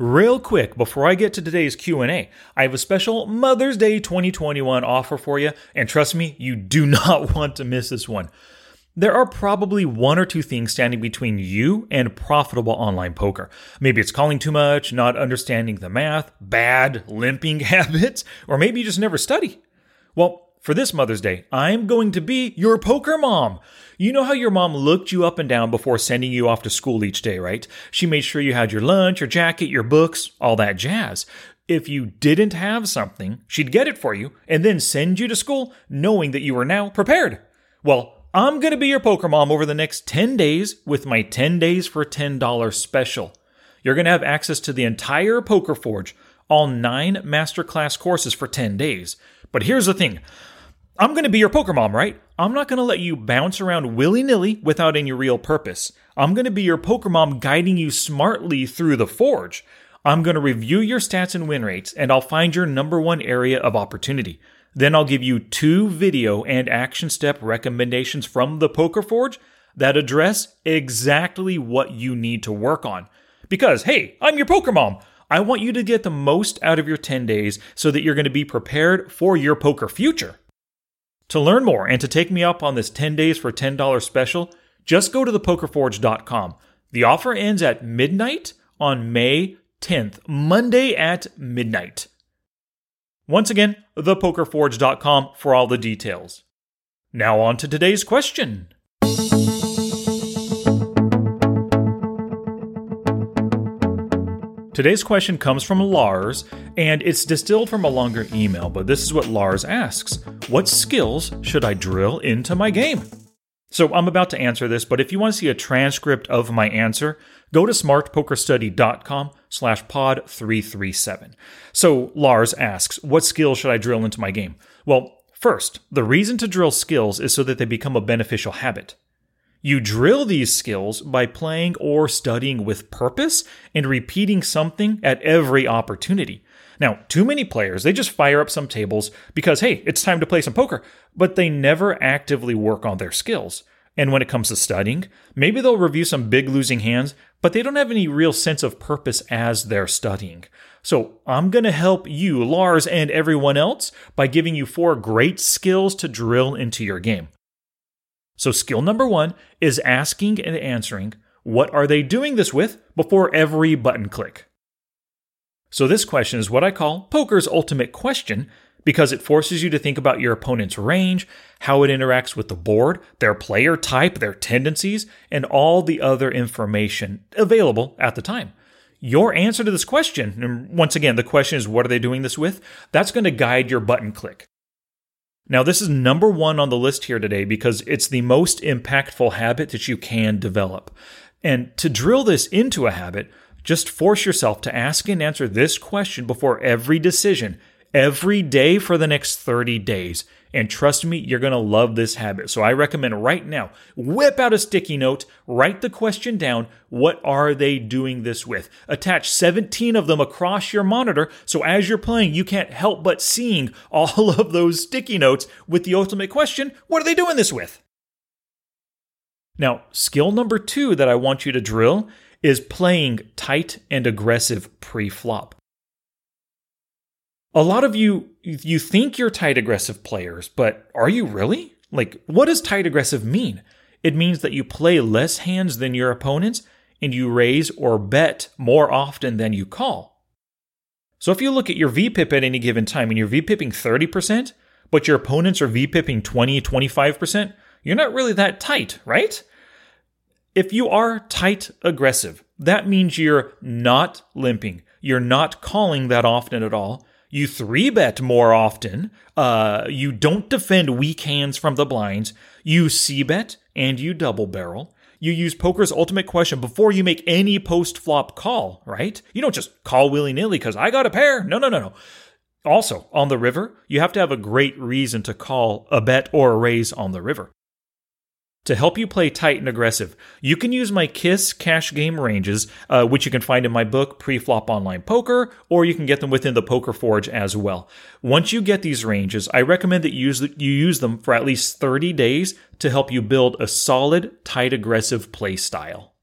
Real quick, before I get to today's Q&A, I have a special Mother's Day 2021 offer for you, and trust me, you do not want to miss this one. There are probably one or two things standing between you and profitable online poker. Maybe it's calling too much, not understanding the math, bad limping habits, or maybe you just never study. Well, for this Mother's Day, I'm going to be your poker mom. You know how your mom looked you up and down before sending you off to school each day, right? She made sure you had your lunch, your jacket, your books, all that jazz. If you didn't have something, she'd get it for you and then send you to school knowing that you were now prepared. Well, I'm going to be your poker mom over the next 10 days with my 10 days for $10 special. You're going to have access to the entire Poker Forge, all nine masterclass courses for 10 days. But here's the thing I'm going to be your poker mom, right? I'm not going to let you bounce around willy nilly without any real purpose. I'm going to be your poker mom guiding you smartly through the forge. I'm going to review your stats and win rates, and I'll find your number one area of opportunity. Then I'll give you two video and action step recommendations from the Poker Forge that address exactly what you need to work on. Because, hey, I'm your poker mom. I want you to get the most out of your 10 days so that you're going to be prepared for your poker future. To learn more and to take me up on this 10 days for $10 special, just go to thepokerforge.com. The offer ends at midnight on May 10th, Monday at midnight. Once again, thepokerforge.com for all the details. Now on to today's question. Today's question comes from Lars, and it's distilled from a longer email, but this is what Lars asks What skills should I drill into my game? So I'm about to answer this, but if you want to see a transcript of my answer, go to smartpokerstudy.com slash pod 337. So Lars asks, what skills should I drill into my game? Well, first, the reason to drill skills is so that they become a beneficial habit. You drill these skills by playing or studying with purpose and repeating something at every opportunity. Now, too many players, they just fire up some tables because, hey, it's time to play some poker, but they never actively work on their skills. And when it comes to studying, maybe they'll review some big losing hands, but they don't have any real sense of purpose as they're studying. So I'm going to help you, Lars, and everyone else by giving you four great skills to drill into your game. So, skill number one is asking and answering what are they doing this with before every button click. So, this question is what I call poker's ultimate question because it forces you to think about your opponent's range, how it interacts with the board, their player type, their tendencies, and all the other information available at the time. Your answer to this question, and once again, the question is what are they doing this with? That's going to guide your button click. Now, this is number one on the list here today because it's the most impactful habit that you can develop. And to drill this into a habit, just force yourself to ask and answer this question before every decision, every day for the next 30 days. And trust me, you're going to love this habit. So I recommend right now, whip out a sticky note, write the question down. What are they doing this with? Attach 17 of them across your monitor. So as you're playing, you can't help but seeing all of those sticky notes with the ultimate question. What are they doing this with? Now, skill number two that I want you to drill is playing tight and aggressive pre-flop a lot of you you think you're tight aggressive players, but are you really? Like what does tight aggressive mean? It means that you play less hands than your opponents and you raise or bet more often than you call. So if you look at your VPIP at any given time and you're VPIPing 30%, but your opponents are VPIPing 20, 25%, you're not really that tight, right? If you are tight aggressive, that means you're not limping. You're not calling that often at all you three bet more often. Uh, you don't defend weak hands from the blinds. You c bet and you double barrel. You use poker's ultimate question before you make any post flop call, right? You don't just call willy nilly because I got a pair. No, no, no, no. Also, on the river, you have to have a great reason to call a bet or a raise on the river. To help you play tight and aggressive, you can use my KISS cash game ranges, uh, which you can find in my book, Pre-Flop Online Poker, or you can get them within the Poker Forge as well. Once you get these ranges, I recommend that you use, you use them for at least 30 days to help you build a solid, tight, aggressive play style.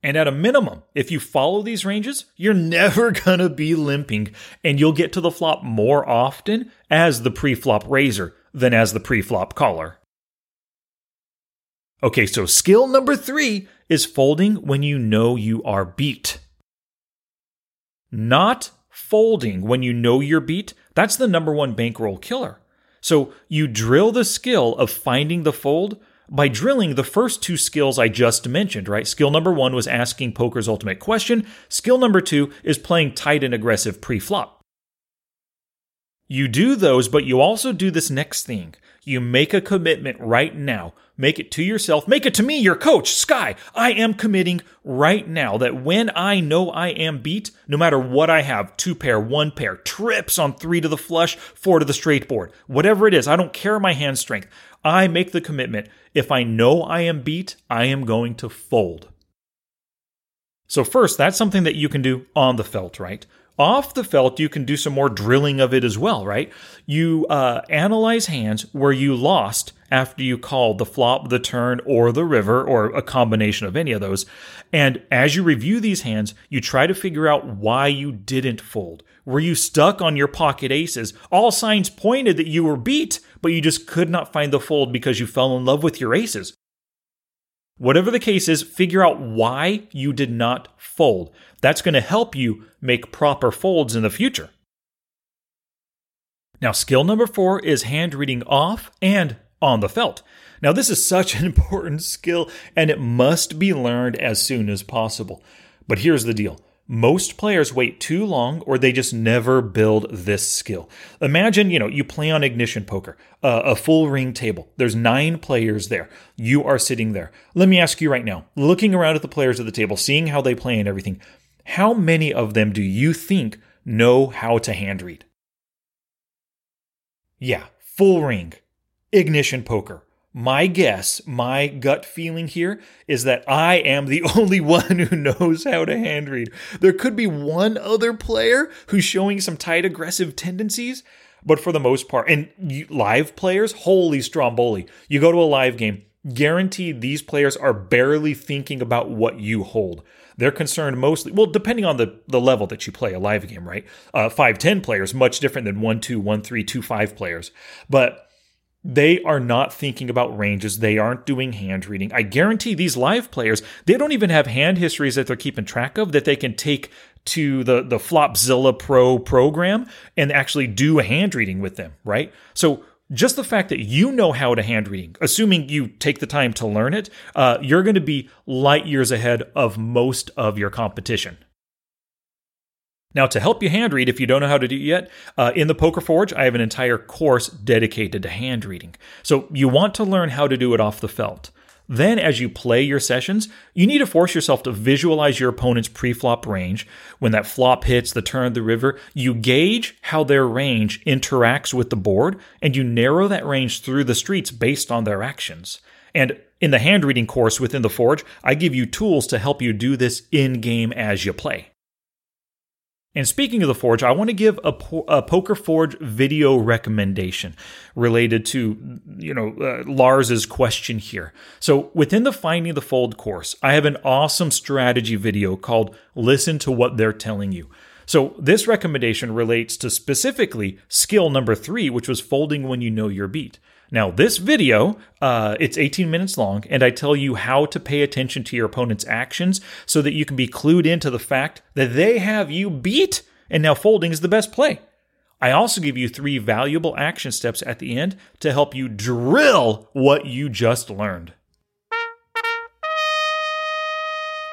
And at a minimum, if you follow these ranges, you're never gonna be limping, and you'll get to the flop more often as the pre flop raiser than as the pre flop caller. Okay, so skill number three is folding when you know you are beat. Not folding when you know you're beat, that's the number one bankroll killer. So you drill the skill of finding the fold by drilling the first two skills I just mentioned, right? Skill number one was asking poker's ultimate question. Skill number two is playing tight and aggressive pre flop. You do those, but you also do this next thing. You make a commitment right now. Make it to yourself. Make it to me, your coach, Sky. I am committing right now that when I know I am beat, no matter what I have two pair, one pair, trips on three to the flush, four to the straight board, whatever it is, I don't care my hand strength. I make the commitment. If I know I am beat, I am going to fold. So, first, that's something that you can do on the felt, right? Off the felt, you can do some more drilling of it as well, right? You uh, analyze hands where you lost after you call the flop, the turn, or the river, or a combination of any of those. And as you review these hands, you try to figure out why you didn't fold. Were you stuck on your pocket aces? All signs pointed that you were beat, but you just could not find the fold because you fell in love with your aces. Whatever the case is, figure out why you did not fold. That's going to help you make proper folds in the future. Now, skill number four is hand reading off and on the felt. Now, this is such an important skill and it must be learned as soon as possible. But here's the deal most players wait too long or they just never build this skill. Imagine, you know, you play on ignition poker, uh, a full ring table. There's nine players there. You are sitting there. Let me ask you right now, looking around at the players at the table, seeing how they play and everything, how many of them do you think know how to hand read? Yeah, full ring, ignition poker. My guess, my gut feeling here is that I am the only one who knows how to hand read. There could be one other player who's showing some tight aggressive tendencies, but for the most part, and live players, holy stromboli. You go to a live game, guaranteed these players are barely thinking about what you hold. They're concerned mostly, well, depending on the, the level that you play a live game, right? Uh, 5 10 players, much different than 1 2, 1 3, 2 5 players. But they are not thinking about ranges. They aren't doing hand reading. I guarantee these live players, they don't even have hand histories that they're keeping track of that they can take to the, the Flopzilla Pro program and actually do a hand reading with them, right? So just the fact that you know how to hand reading, assuming you take the time to learn it, uh, you're going to be light years ahead of most of your competition. Now, to help you hand read, if you don't know how to do it yet, uh, in the Poker Forge, I have an entire course dedicated to hand reading. So you want to learn how to do it off the felt. Then, as you play your sessions, you need to force yourself to visualize your opponent's pre-flop range. When that flop hits the turn of the river, you gauge how their range interacts with the board, and you narrow that range through the streets based on their actions. And in the hand reading course within the Forge, I give you tools to help you do this in game as you play. And speaking of the Forge, I want to give a, po- a Poker Forge video recommendation related to, you know, uh, Lars's question here. So within the Finding the Fold course, I have an awesome strategy video called "Listen to What They're Telling You." So this recommendation relates to specifically skill number three, which was folding when you know your beat. Now, this video, uh, it's 18 minutes long, and I tell you how to pay attention to your opponent's actions so that you can be clued into the fact that they have you beat, and now folding is the best play. I also give you three valuable action steps at the end to help you drill what you just learned.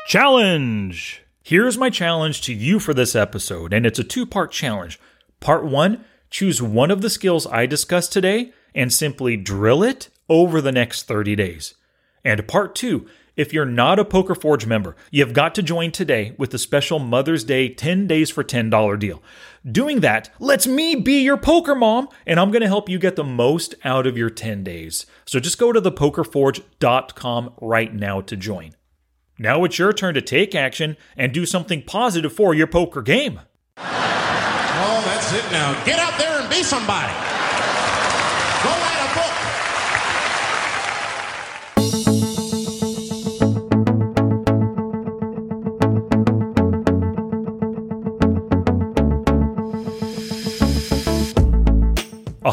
Challenge! Here's my challenge to you for this episode, and it's a two part challenge. Part one choose one of the skills I discussed today and simply drill it over the next 30 days. And part two, if you're not a Poker Forge member, you've got to join today with the special Mother's Day 10 days for $10 deal. Doing that lets me be your poker mom, and I'm going to help you get the most out of your 10 days. So just go to thepokerforge.com right now to join. Now it's your turn to take action and do something positive for your poker game. Oh, that's it now. Get out there and be somebody.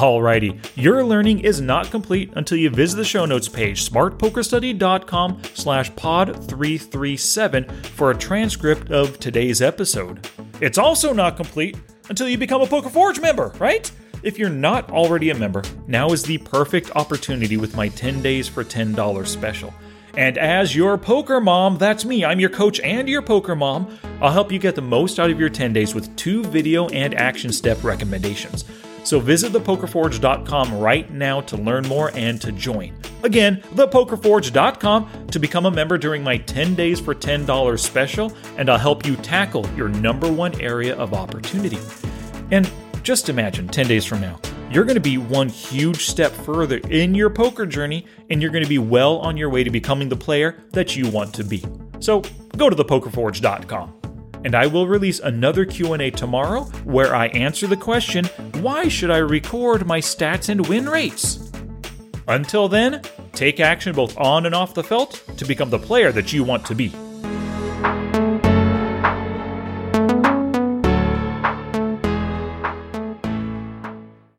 Alrighty, your learning is not complete until you visit the show notes page, smartpokerstudy.com slash pod337 for a transcript of today's episode. It's also not complete until you become a Poker Forge member, right? If you're not already a member, now is the perfect opportunity with my 10 days for $10 special. And as your poker mom, that's me, I'm your coach and your poker mom, I'll help you get the most out of your 10 days with two video and action step recommendations. So visit thepokerforge.com right now to learn more and to join. Again, thepokerforge.com to become a member during my 10 days for $10 special, and I'll help you tackle your number one area of opportunity. And just imagine 10 days from now, you're going to be one huge step further in your poker journey and you're going to be well on your way to becoming the player that you want to be. So, go to thepokerforge.com. And I will release another Q&A tomorrow where I answer the question, why should I record my stats and win rates? Until then, take action both on and off the felt to become the player that you want to be.